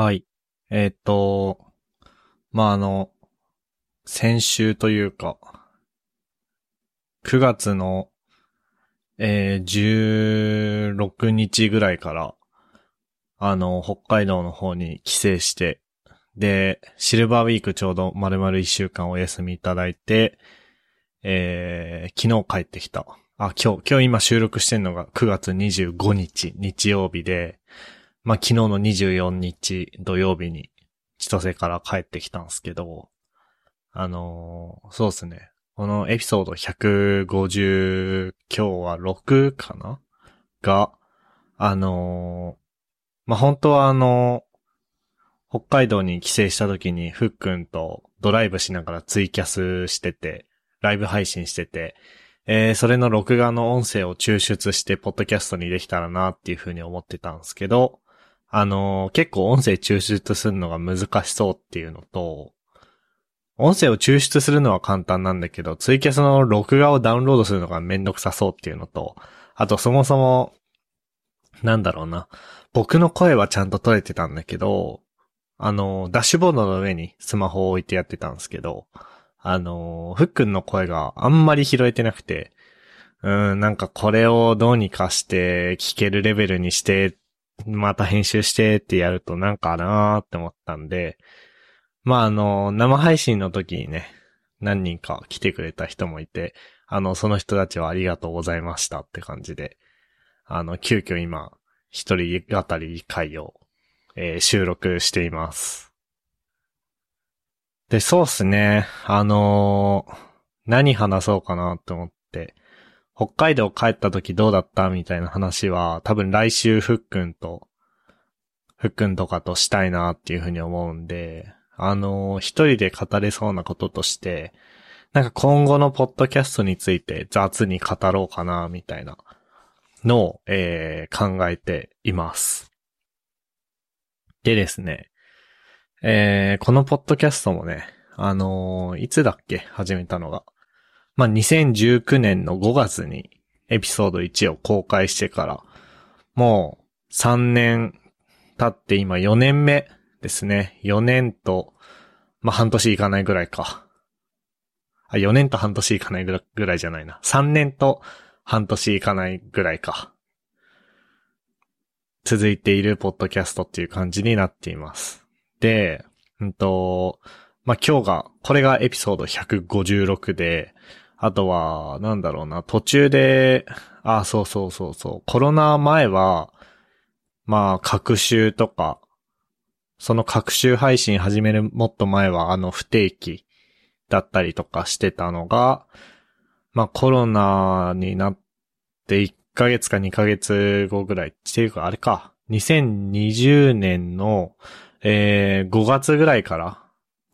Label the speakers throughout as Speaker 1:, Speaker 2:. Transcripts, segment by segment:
Speaker 1: はい。えーっと、まあ、あの、先週というか、9月の、えー、16日ぐらいから、あの、北海道の方に帰省して、で、シルバーウィークちょうど丸々1週間お休みいただいて、えー、昨日帰ってきた。あ、今日、今日今収録してんのが9月25日、日曜日で、まあ、昨日の24日土曜日に千歳から帰ってきたんですけど、あのーそうですね。このエピソード150、今日は6かな？が、あのーまあ、本当はあの北海道に帰省した時にふっくんとドライブしながらツイキャスしてて、ライブ配信してて、えー、それの録画の音声を抽出して、ポッドキャストにできたらなっていうふうに思ってたんですけど、あの結構音声抽出するのが難しそうっていうのと、音声を抽出するのは簡単なんだけど、ツイキャスの録画をダウンロードするのがめんどくさそうっていうのと、あとそもそも、なんだろうな、僕の声はちゃんと取れてたんだけど、あのダッシュボードの上にスマホを置いてやってたんですけど、あのふっくんの声があんまり拾えてなくて、うん、なんかこれをどうにかして聞けるレベルにして、また編集してってやるとなんかなーって思ったんで、まああの、生配信の時にね、何人か来てくれた人もいて、あの、その人たちはありがとうございましたって感じで、あの、急遽今、一人語り会を、えー収録しています。で、そうっすね。あのー何話そうかなって思って、北海道帰った時どうだった？みたいな話は、多分来週ふっくんと、ふっくんとかとしたいなっていうふうに思うんで、あのー一人で語れそうなこととして、なんか今後のポッドキャストについて雑に語ろうかな、みたいなのを、えー考えています。でですね、えーこのポッドキャストもね、あのーいつだっけ？始めたのが。まあ、2019年の5月にエピソード1を公開してから、もう3年経って今4年目ですね。4年と、まあ、半年いかないぐらいか。あ、4年と半年いかないぐらいじゃないな。3年と半年いかないぐらいか。続いているポッドキャストっていう感じになっています。で、うんと、まあ、今日が、これがエピソード156で、あとは、なんだろうな、途中で、あ、そうそうそうそう、コロナ前は、まあ、各週とか、その各週配信始めるもっと前は、あの、不定期だったりとかしてたのが、まあ、コロナになって1ヶ月か2ヶ月後ぐらい、っていうか、あれか、2020年の、えー、5月ぐらいから、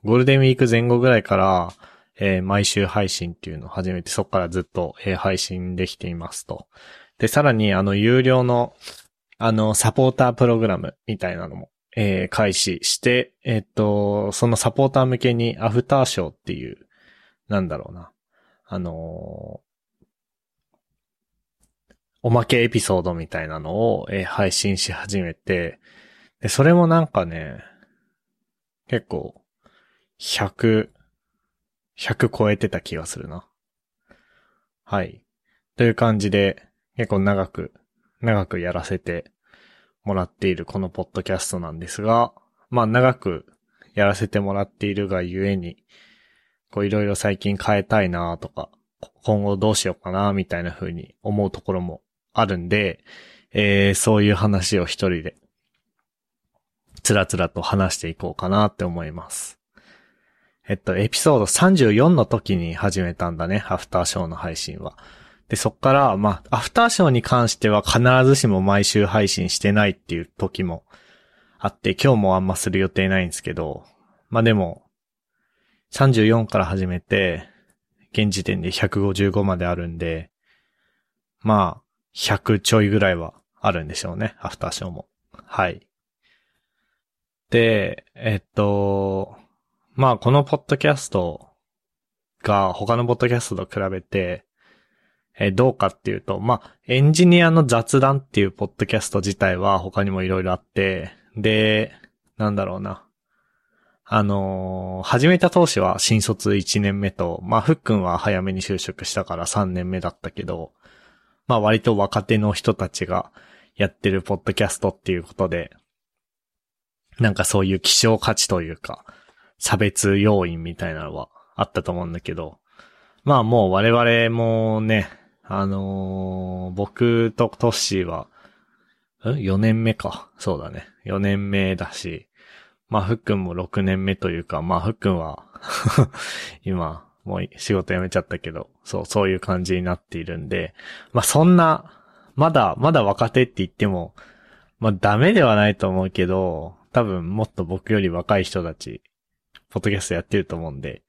Speaker 1: ゴールデンウィーク前後ぐらいから、えー毎週配信っていうのを始めて、そこからずっと、えー配信できていますと。で、さらに、あの、有料の、あの、サポータープログラムみたいなのも、えー開始して、えっと、そのサポーター向けにアフターショーっていう、なんだろうな。あのおまけエピソードみたいなのを、え配信し始めて、で、それもなんかね、結構、100、100超えてた気がするな。はい。という感じで、結構長く、長くやらせてもらっているこのポッドキャストなんですが、まあ長くやらせてもらっているがゆえに、こういろいろ最近変えたいなとか、今後どうしようかなみたいな風に思うところもあるんで、えー、そういう話を一人で、つらつらと話していこうかなって思います。えっと、エピソード34の時に始めたんだね、アフターショーの配信は。で、そっから、まあ、アフターショーに関しては必ずしも毎週配信してないっていう時もあって、今日もあんまする予定ないんですけど、まあでも、34から始めて、現時点で155まであるんで、まあ、100ちょいぐらいはあるんでしょうね、アフターショーも。はい。で、えっと、まあ、このポッドキャストが他のポッドキャストと比べて、えーどうかっていうと、まあ、エンジニアの雑談っていうポッドキャスト自体は他にもいろいろあって、で、なんだろうな。あのー始めた当時は新卒1年目と、まあ、ふっくんは早めに就職したから3年目だったけど、まあ、割と若手の人たちがやってるポッドキャストっていうことで、なんかそういう希少価値というか、差別要因みたいなのはあったと思うんだけど、まあもう我々もね、あのー僕とトッシーは、ん ?4 年目か。そうだね。4年目だし、まあふっくんも6年目というか、まあふっくんは、今、もう仕事辞めちゃったけど、そう、そういう感じになっているんで、まあそんな、まだ、まだ若手って言っても、まあダメではないと思うけど、多分もっと僕より若い人たち、ポッドキャストやってると思うんで、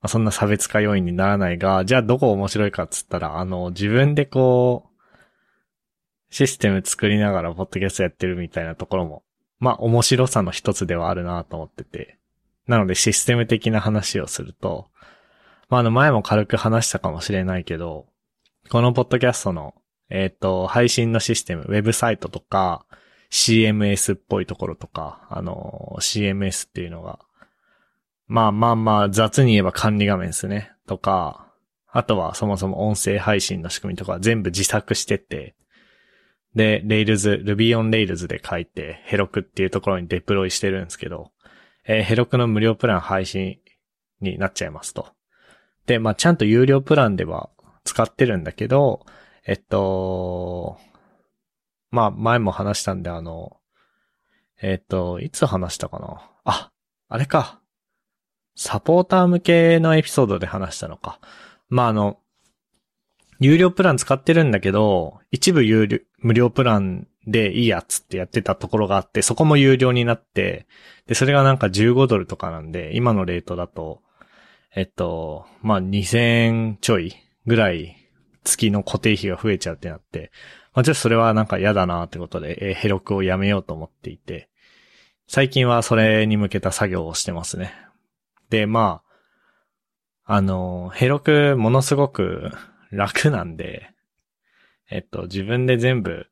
Speaker 1: まあ、そんな差別化要因にならないが、じゃあどこ面白いかっつったら、あの、自分でこう、システム作りながらポッドキャストやってるみたいなところも、まあ面白さの一つではあるなと思ってて。なのでシステム的な話をすると、まああの前も軽く話したかもしれないけど、このポッドキャストの、えっ、と、配信のシステム、ウェブサイトとか、CMS っぽいところとか、あの、CMS っていうのが、まあまあまあ雑に言えば管理画面ですね。とか、あとはそもそも音声配信の仕組みとか全部自作してて、で、Rails、Ruby on Rails で書いて、ヘロクっていうところにデプロイしてるんですけど、えーヘロクの無料プラン配信になっちゃいますと。で、まあちゃんと有料プランでは使ってるんだけど、えっと、まあ前も話したんであの、えっと、いつ話したかな？あ、あれか。サポーター向けのエピソードで話したのか。まああの、有料プラン使ってるんだけど、一部有料、無料プランでいいやつってやってたところがあって、そこも有料になって、で、それがなんか15ドルとかなんで、今のレートだと、えっと、まあ、2000ちょいぐらい月の固定費が増えちゃうってなって、まあ、ちょっとそれはなんか嫌だなってことで、えーヘロクをやめようと思っていて、最近はそれに向けた作業をしてますね。で、まあ、あの、ヘロクものすごく楽なんで、えっと、自分で全部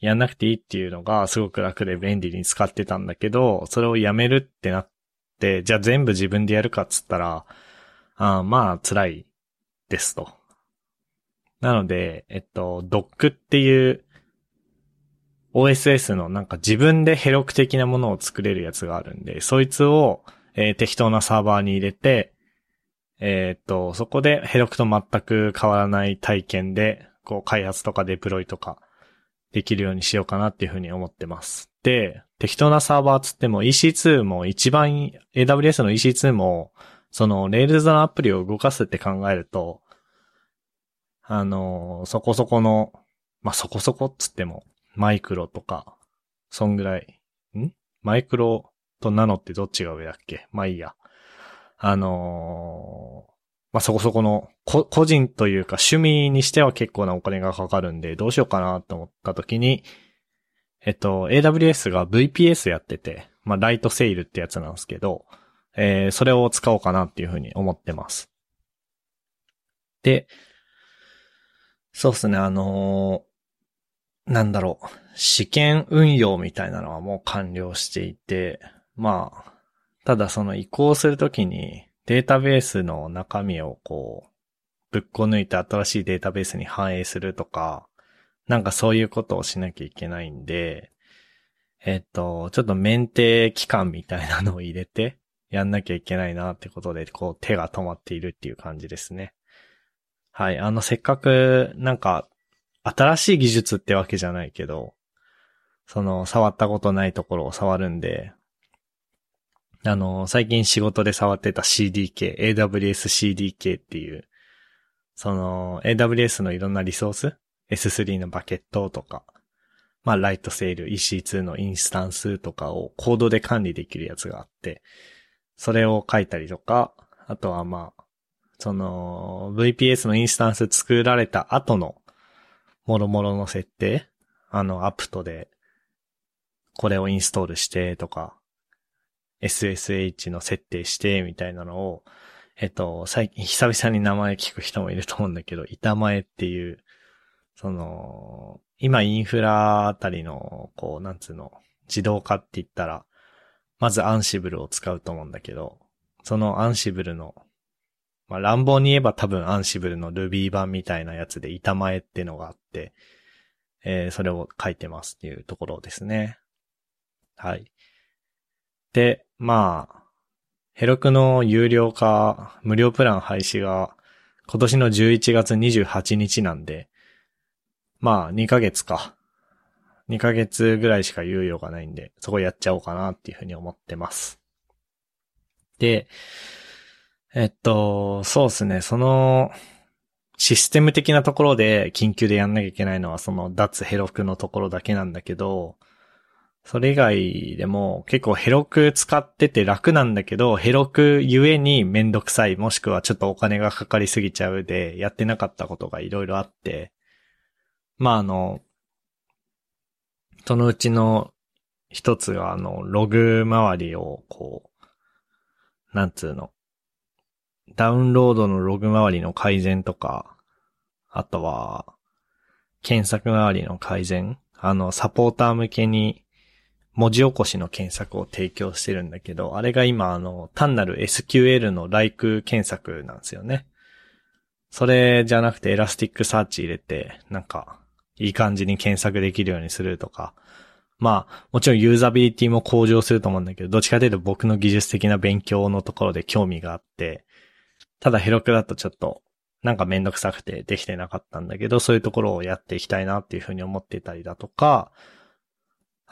Speaker 1: やんなくていいっていうのがすごく楽で便利に使ってたんだけど、それをやめるってなって、じゃあ全部自分でやるかっつったら、あーまあ辛いですと。なので、えっと、Doc っていう OSS のなんか自分でヘロク的なものを作れるやつがあるんで、そいつを、えー適当なサーバーに入れて、えーっと、そこでヘロクと全く変わらない体験で、こう開発とかデプロイとかできるようにしようかなっていうふうに思ってます。で、適当なサーバーつっても EC2 も一番 AWS の EC2 も、その Rails のアプリを動かすって考えると、あの、そこそこの、まあ、そこそこっつっても、マイクロとか、そんぐらい、ん？マイクロとナノってどっちが上だっけ？まあいいや。あのーまあ、そこそこの、こ、個人というか趣味にしては結構なお金がかかるんで、どうしようかなと思った時に、えっと、AWS が VPS やってて、まあ、ライトセールってやつなんですけど、えーそれを使おうかなっていうふうに思ってます。で、そうですね、あのーなんだろう、試験運用みたいなのはもう完了していて、まあ、ただその移行するときにデータベースの中身をこう、ぶっこ抜いて新しいデータベースに反映するとか、なんかそういうことをしなきゃいけないんで、えっと、ちょっとメンテ期間みたいなのを入れて、やんなきゃいけないなってことで、こう手が止まっているっていう感じですね。はい。あの、せっかく、なんか、新しい技術ってわけじゃないけど、その、触ったことないところを触るんで、あの、最近仕事で触ってた CDK、AWS CDK っていう、その、AWS のいろんなリソース ?S3 のバケットとか、まあ、ライトセール、EC2 のインスタンスとかをコードで管理できるやつがあって、それを書いたりとか、あとはまあ、その、VPS のインスタンス作られた後の、もろもろの設定あの、アプトで、これをインストールしてとか、SSH の設定してみたいなのを、えっと、最近、久々に名前聞く人もいると思うんだけど、板前っていう、その、今インフラあたりの、こう、なんつうの、自動化って言ったら、まずアンシブルを使うと思うんだけど、そのアンシブルの、まあ、乱暴に言えば多分アンシブルの Ruby 版みたいなやつで板前ってのがあって、えー、それを書いてますっていうところですね。はい。で、まあ、ヘロクの有料化、無料プラン廃止が今年の11月28日なんで、まあ2ヶ月か。2ヶ月ぐらいしか猶予がないんで、そこやっちゃおうかなっていうふうに思ってます。で、えっと、そうですね、その、システム的なところで緊急でやんなきゃいけないのはその脱ヘロクのところだけなんだけど、それ以外でも結構ヘロク使ってて楽なんだけど、ヘロクゆえにめんどくさい、もしくはちょっとお金がかかりすぎちゃうで、やってなかったことがいろいろあって、まああの、そのうちの一つがあの、ログ周りをこう、なんつうの、ダウンロードのログ周りの改善とか、あとは、検索周りの改善、あの、サポーター向けに文字起こしの検索を提供してるんだけど、あれが今あの、単なる SQL の like 検索なんですよね。それじゃなくて Elasticsearch 入れて、なんか、いい感じに検索できるようにするとか。まあ、もちろんユーザビリティも向上すると思うんだけど、どっちかというと僕の技術的な勉強のところで興味があって、ただ Heroku だとちょっと、なんかめんどくさくてできてなかったんだけど、そういうところをやっていきたいなっていうふうに思ってたりだとか、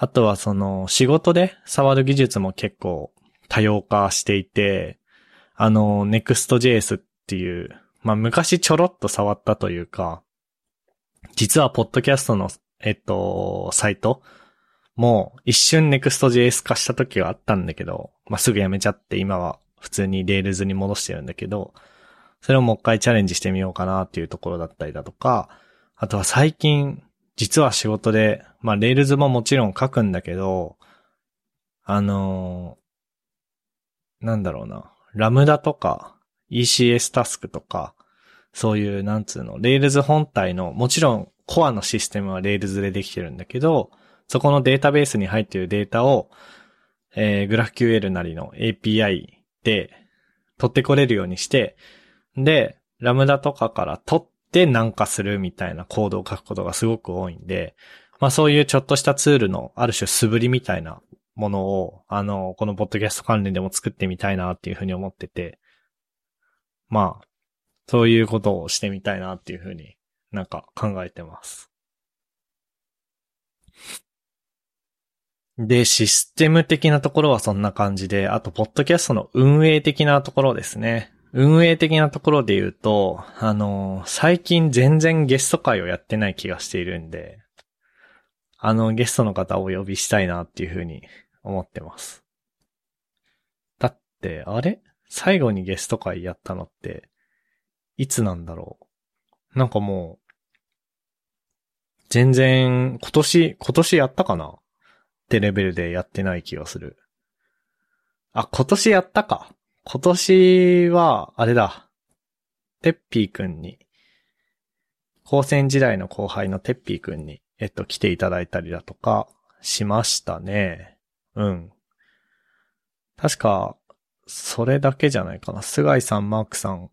Speaker 1: あとはその仕事で触る技術も結構多様化していて、あの、Next.js っていう、まあ昔ちょろっと触ったというか、実はポッドキャストの、えっと、サイトも一瞬 Next.js 化した時があったんだけど、まあすぐやめちゃって今は普通に Rails に戻してるんだけど、それをもう一回チャレンジしてみようかなっていうところだったりだとか、あとは最近実は仕事で、まあ、 Rails ももちろん書くんだけど、あのー、なんだろうな、 Lambda とか、ECS タスクとか、そういう、なんつうの、 Rails 本体の、もちろんコアのシステムは Rails でできてるんだけど、そこのデータベースに入っているデータを、えー、GraphQL なりの API で取ってこれるようにして、で、 Lambda とかから取ってなんかするみたいなコードを書くことがすごく多いんで、まあそういうちょっとしたツールのある種素振りみたいなものを、あの、このポッドキャスト関連でも作ってみたいなっていうふうに思ってて、まあ、そういうことをしてみたいなっていうふうになんか考えてます。で、システム的なところはそんな感じで、あと、ポッドキャストの運営的なところですね。運営的なところで言うと、あの、最近全然ゲスト会をやってない気がしているんで、あの、ゲストの方をお呼びしたいなっていうふうに思ってます。だって、あれ？最後にゲスト会やったのって、いつなんだろう？なんかもう、全然、今年、今年やったかな？ってレベルでやってない気がする。あ、今年やったか。今年は、あれだ。テッピーくんに、高専時代の後輩のテッピーくんに、えっと、来ていただいたりだとか、しましたね。うん。確か、それだけじゃないかな。菅井さん、マークさん、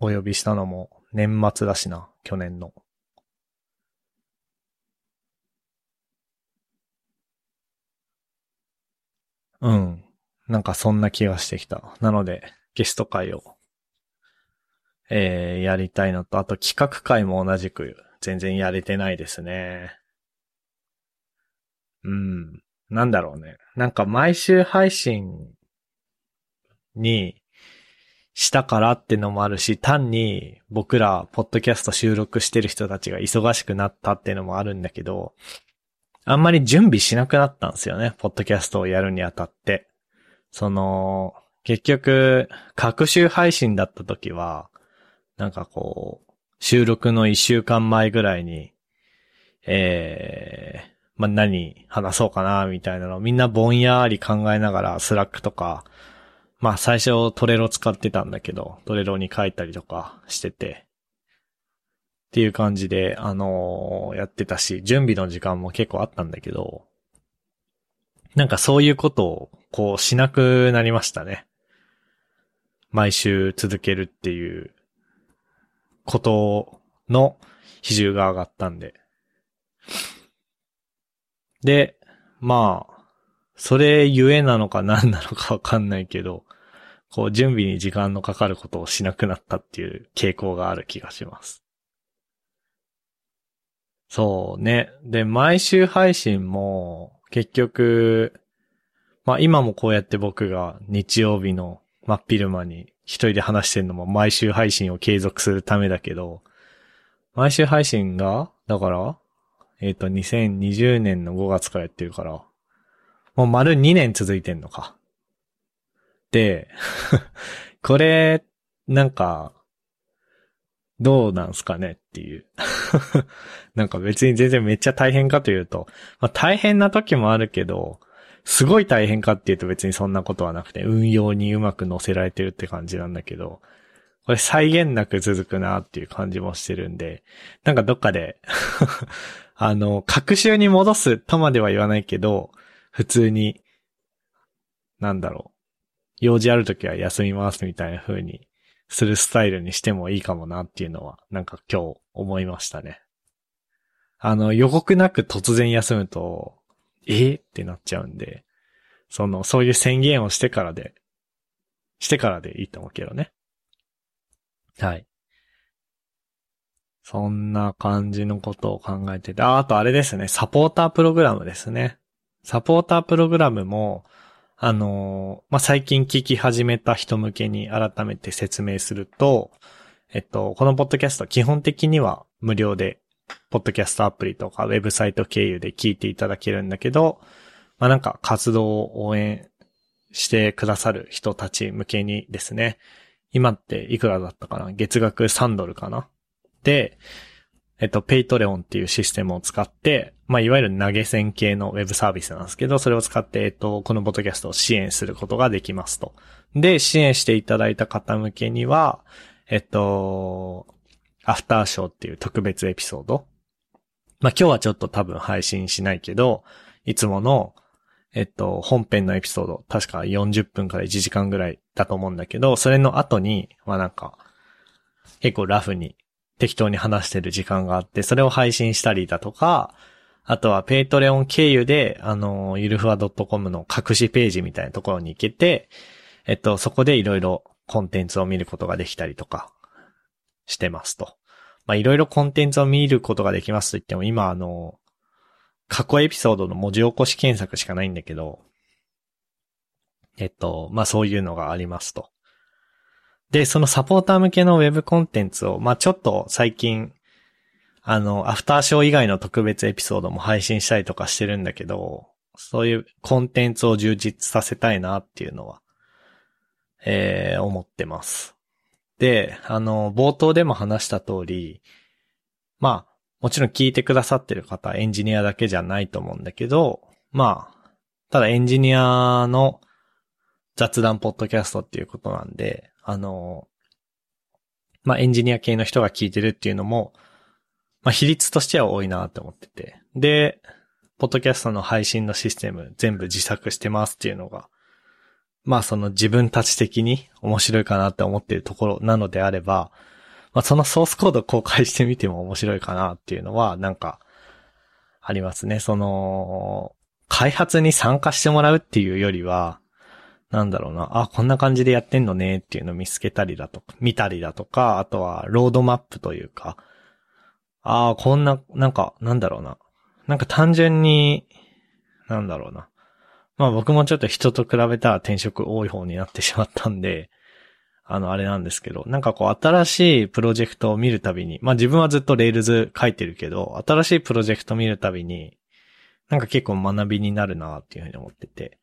Speaker 1: お呼びしたのも年末だしな、去年の。うん。なんかそんな気がしてきた。なので、ゲスト会を、えー、やりたいのと、あと企画会も同じく全然やれてないですね。うん。なんだろうね。なんか毎週配信にしたからってのもあるし、単に僕ら、ポッドキャスト収録してる人たちが忙しくなったってのもあるんだけど、あんまり準備しなくなったんですよね。ポッドキャストをやるにあたって。その、結局、各週配信だった時は、なんかこう、収録の一週間前ぐらいに、ええー、まあ、何話そうかな、みたいなのみんなぼんやり考えながら、 Slack とか、まあ最初 Trello 使ってたんだけど、 Trello に書いたりとかしてて、っていう感じで、あのー、やってたし、準備の時間も結構あったんだけど、なんかそういうことを、こうしなくなりましたね。毎週続けるっていうことの比重が上がったんで。で、まあ、それゆえなのか何なのかわかんないけど、こう準備に時間のかかることをしなくなったっていう傾向がある気がします。そうね。で、毎週配信も結局、まあ今もこうやって僕が日曜日の真っ昼間に一人で話してるのも毎週配信を継続するためだけど、毎週配信が、だから、えっ、ー、と、2020年の5月からやってるから、もう丸2年続いてんのか。で、これ、なんか、どうなんすかねっていう。なんか別に全然めっちゃ大変かというと、まあ大変な時もあるけど、すごい大変かっていうと別にそんなことはなくて、運用にうまく乗せられてるって感じなんだけど、これ際限なく続くなっていう感じもしてるんで、なんかどっかで あの、学習に戻すとまでは言わないけど、普通に、なんだろう。用事あるときは休みますみたいな風にするスタイルにしてもいいかもなっていうのは、なんか今日思いましたね。あの、予告なく突然休むと、えってなっちゃうんで、その、そういう宣言をしてからで、してからでいいと思うけどね。はい。そんな感じのことを考えてて、あ、あとあれですね、サポータープログラムですね。サポータープログラムも、あのまあ、最近聞き始めた人向けに改めて説明すると、えっと、このポッドキャスト基本的には無料で、ポッドキャストアプリとかウェブサイト経由で聞いていただけるんだけど、まあ、なんか活動を応援してくださる人たち向けにですね、今っていくらだったかな？月額3ドルかな？で、えっと、 Patreon っていうシステムを使って、まあ、いわゆる投げ銭系のウェブサービスなんですけど、それを使って、えっと、このポッドキャストを支援することができますと。で、支援していただいた方向けには、えっと、アフターショーっていう特別エピソード。まあ、今日はちょっと多分配信しないけど、いつもの、えっと、本編のエピソード、確か40分から1時間ぐらいだと思うんだけど、それの後に、まあなんか、結構ラフに適当に話してる時間があって、それを配信したりだとか、あとは Patreon 経由で、あの、ゆるふわ .com の隠しページみたいなところに行けて、えっと、そこでいろいろコンテンツを見ることができたりとか、してますと。ま、いろいろコンテンツを見ることができますと言っても、今あの、過去エピソードの文字起こし検索しかないんだけど、えっと、まあ、そういうのがありますと。で、そのサポーター向けのウェブコンテンツを、まあ、ちょっと最近、あの、アフターショー以外の特別エピソードも配信したりとかしてるんだけど、そういうコンテンツを充実させたいなっていうのは、えー、思ってます。で、あの、冒頭でも話した通り、まあ、もちろん聞いてくださってる方、エンジニアだけじゃないと思うんだけど、まあ、ただエンジニアの雑談ポッドキャストっていうことなんで、あの、まあ、エンジニア系の人が聞いてるっていうのも、まあ、比率としては多いなって思ってて。で、ポッドキャストの配信のシステム全部自作してますっていうのが、まあその自分たち的に面白いかなって思ってるところなのであれば、まあそのソースコード公開してみても面白いかなっていうのはなんかありますね。その、開発に参加してもらうっていうよりは、なんだろうな、あ、こんな感じでやってんのねっていうのを見つけたりだとか、見たりだとか、あとはロードマップというか、ああ、こんな、なんか、なんだろうな。なんか単純に、なんだろうな。まあ僕もちょっと人と比べたら転職多い方になってしまったんで、あの、あれなんですけど、なんかこう新しいプロジェクトを見るたびに、まあ自分はずっと Rails 書いてるけど、新しいプロジェクト見るたびに、なんか結構学びになるなっていうふうに思ってて。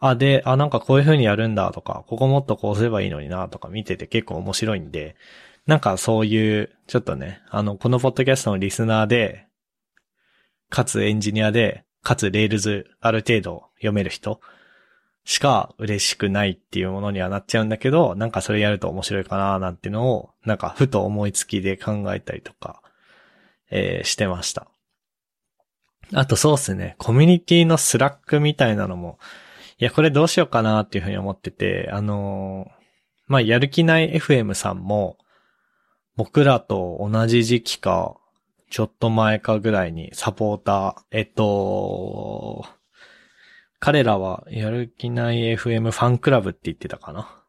Speaker 1: あ、で、あ、なんかこういう風にやるんだとか、ここもっとこうすればいいのになとか見てて結構面白いんで、なんかそういう、ちょっとね、あの、このポッドキャストのリスナーで、かつエンジニアで、かつ Rails ある程度読める人しか嬉しくないっていうものにはなっちゃうんだけど、なんかそれやると面白いかななんてのを、なんかふと思いつきで考えたりとか、えー、してました。あとそうっすね、コミュニティの Slack みたいなのも、いや、これどうしようかなっていうふうに思ってて、あのー、まあ、やる気ない FM さんも、僕らと同じ時期か、ちょっと前かぐらいにサポーター、えっと、彼らはやる気ない FM ファンクラブって言ってたかな。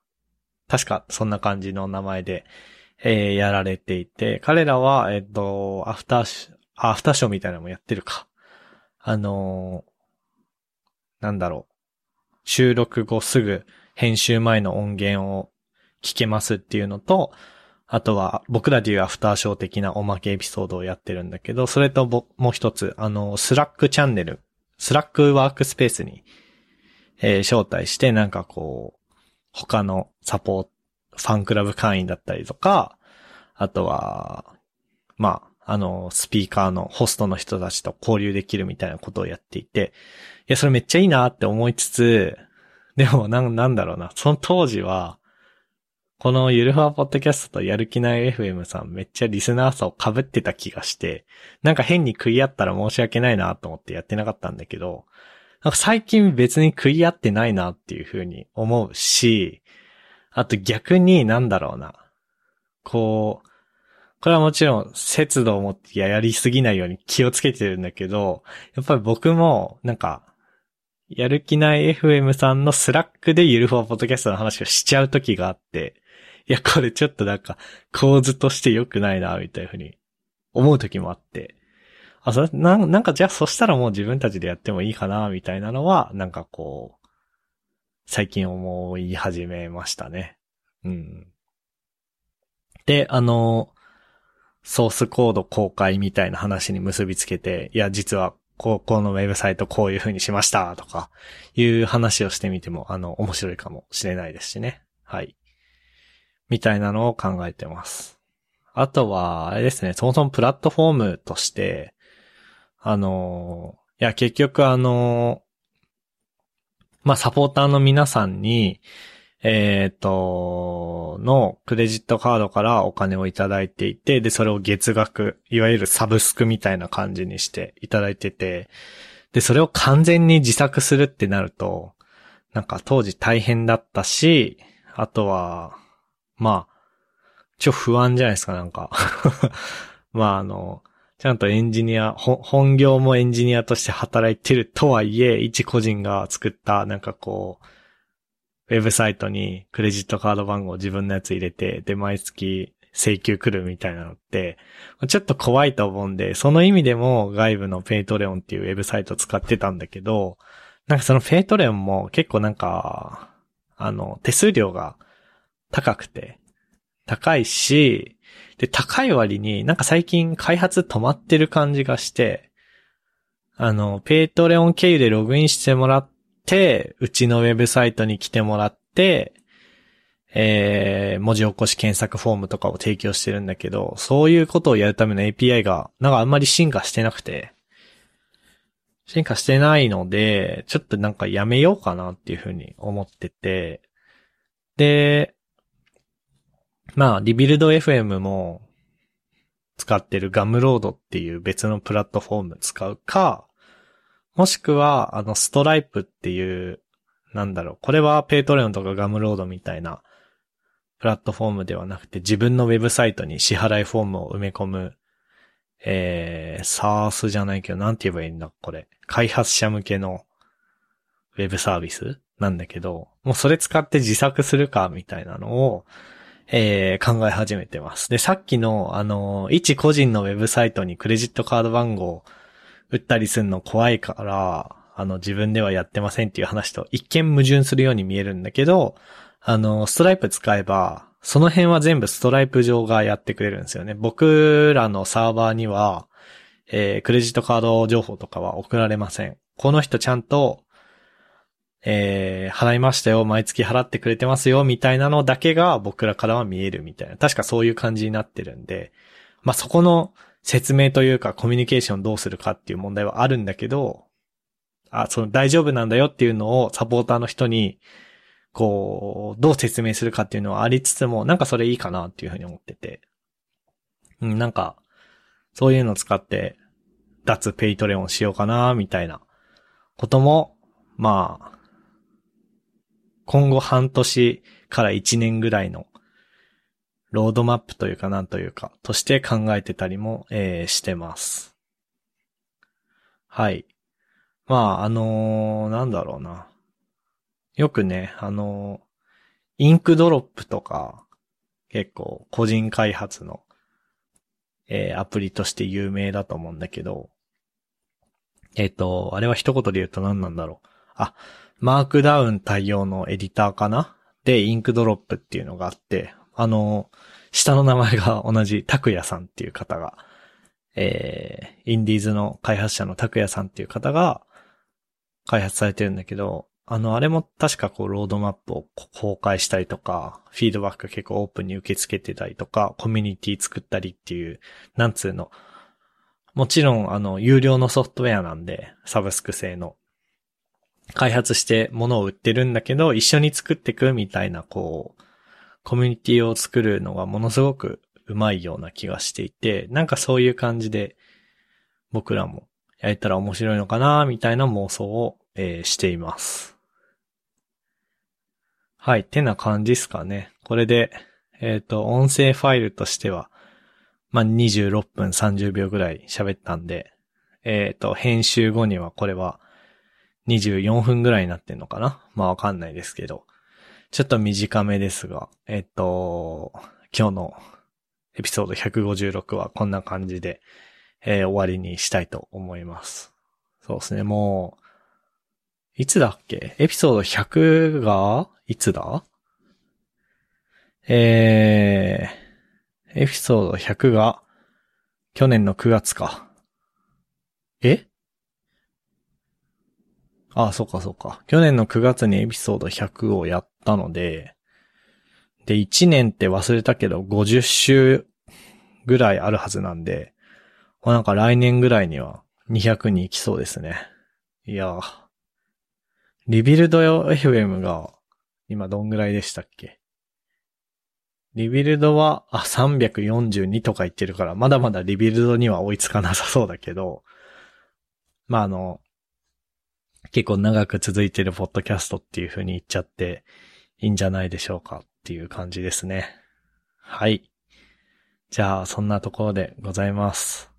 Speaker 1: 確かそんな感じの名前で、えー、やられていて、彼らは、えっと、アフターシ、アフターショーみたいなのもやってるか。あのー、なんだろう。収録後すぐ編集前の音源を聞けますっていうのと、あとは僕らでいうアフターショー的なおまけエピソードをやってるんだけど、それともう一つ、あの、 Slack チャンネル、 Slack ワークスペースに、えー、招待してなんかこう、他のサポート、ファンクラブ会員だったりとか、あとは、まあ、あの、スピーカーのホストの人たちと交流できるみたいなことをやっていて、いや、それめっちゃいいなって思いつつ、でもな、なんだろうな、その当時は、このゆるふわポッドキャストとやる気ない FM さんめっちゃリスナーさを被ってた気がして、なんか変に食い合ったら申し訳ないなと思ってやってなかったんだけど、なんか最近別に食い合ってないなっていうふうに思うし、あと逆になんだろうな。こう、これはもちろん節度を持ってやりすぎないように気をつけてるんだけど、やっぱり僕もなんかやる気ない FM さんの Slack でゆるふわポッドキャストの話をしちゃう時があって、いや、これちょっとなんか、構図として良くないな、みたいなふうに思う時もあって。あ、それ、ななんかじゃあそしたらもう自分たちでやってもいいかな、みたいなのは、なんかこう、最近思い始めましたね。うん。で、あの、ソースコード公開みたいな話に結びつけて、いや、実は、高校のウェブサイトこういう風にしました、とか、いう話をしてみても、あの、面白いかもしれないですしね。はい。みたいなのを考えてます。あとは、あれですね、そもそもプラットフォームとして、あの、いや、結局あの、まあ、サポーターの皆さんに、えっ、と、のクレジットカードからお金をいただいていて、で、それを月額、いわゆるサブスクみたいな感じにしていただいてて、で、それを完全に自作するってなると、なんか当時大変だったし、あとは、まあ、ちょ不安じゃないですか、なんか。まああの、ちゃんとエンジニア、本業もエンジニアとして働いてるとはいえ、一個人が作った、なんかこう、ウェブサイトにクレジットカード番号自分のやつ入れて、で、毎月請求来るみたいなのって、ちょっと怖いと思うんで、その意味でも外部の Patreon っていうウェブサイト使ってたんだけど、なんかその Patreon も結構なんか、あの、手数料が高くて、高いし、で、高い割になんか最近開発止まってる感じがして、あの、 Patreon 経由でログインしてもらってて、うちのウェブサイトに来てもらって、えー、文字起こし検索フォームとかを提供してるんだけど、そういうことをやるための API が、なんかあんまり進化してなくて、進化してないので、ちょっとなんかやめようかなっていうふうに思ってて、で、まあ、 Rebuild FM も使ってる Gumroad っていう別のプラットフォーム使うか、もしくは、あの、ストライプっていう、なんだろう、これは Patreon とか Gumroad みたいなプラットフォームではなくて自分のウェブサイトに支払いフォームを埋め込む、えー、サースじゃないけど、なんて言えばいいんだ、これ。開発者向けのウェブサービスなんだけど、もうそれ使って自作するか、みたいなのを、えー、考え始めてます。で、さっきの、あの、一個人のウェブサイトにクレジットカード番号打ったりするの怖いから、あの、自分ではやってませんっていう話と一見矛盾するように見えるんだけど、あの、ストライプ使えば、その辺は全部ストライプ上がやってくれるんですよね。僕らのサーバーには、えー、クレジットカード情報とかは送られません。この人ちゃんとえー、払いましたよ、毎月払ってくれてますよ、みたいなのだけが僕らからは見えるみたいな。確かそういう感じになってるんで、まあ、そこの説明というかコミュニケーションどうするかっていう問題はあるんだけど、あ、その大丈夫なんだよっていうのをサポーターの人に、こう、どう説明するかっていうのはありつつも、なんかそれいいかなっていうふうに思ってて。うん、なんか、そういうのを使って、脱 Patreon しようかな、みたいなことも、まあ、今後半年から1年ぐらいのロードマップというかなんというか、として考えてたりも、えー、してます。はい。まあ、あのー、なんだろうな。よくね、あのー、 Inkdrop とか、結構個人開発の、えー、アプリとして有名だと思うんだけど、えっ、ー、と、あれは一言で言うと何なんだろう。あ、 Markdown 対応のエディターかな？で、 Inkdrop っていうのがあって、あの、下の名前が同じ、拓也さんっていう方が、えー、インディーズの開発者の拓也さんっていう方が開発されてるんだけど、あの、あれも確かこう、ロードマップを公開したりとか、フィードバック結構オープンに受け付けてたりとか、コミュニティ作ったりっていう、なんつうの、もちろん、あの、有料のソフトウェアなんで、サブスク製の。開発して物を売ってるんだけど、一緒に作ってくみたいな、こう、コミュニティを作るのがものすごくうまいような気がしていて、なんかそういう感じで僕らもやれたら面白いのかな、みたいな妄想を、えー、しています。はい、てな感じですかね。これで、えっ、ー、と、音声ファイルとしては、まあ、26分30秒ぐらい喋ったんで、えっ、ー、と、編集後にはこれは24分ぐらいになってんのかなまあわかんないですけど。ちょっと短めですが、えっと、今日のエピソード156はこんな感じで、えー、終わりにしたいと思います。そうですね、もう、いつだっけ？エピソード100が、いつだ？えー、エピソード100が、去年の9月か。え？ああ、そうかそうか。去年の9月にエピソード100をやったので、で、1年って忘れたけど、50週ぐらいあるはずなんでま、なんか来年ぐらいには200に行きそうですね。いや Rebuild FM が今どんぐらいでしたっけ？ Rebuild は、あ、342とか言ってるから、まだまだリビルドには追いつかなさそうだけど、まあ、あの、結構長く続いてるポッドキャストっていう風に言っちゃっていいんじゃないでしょうかっていう感じですね。はい。じゃあ、そんなところでございます。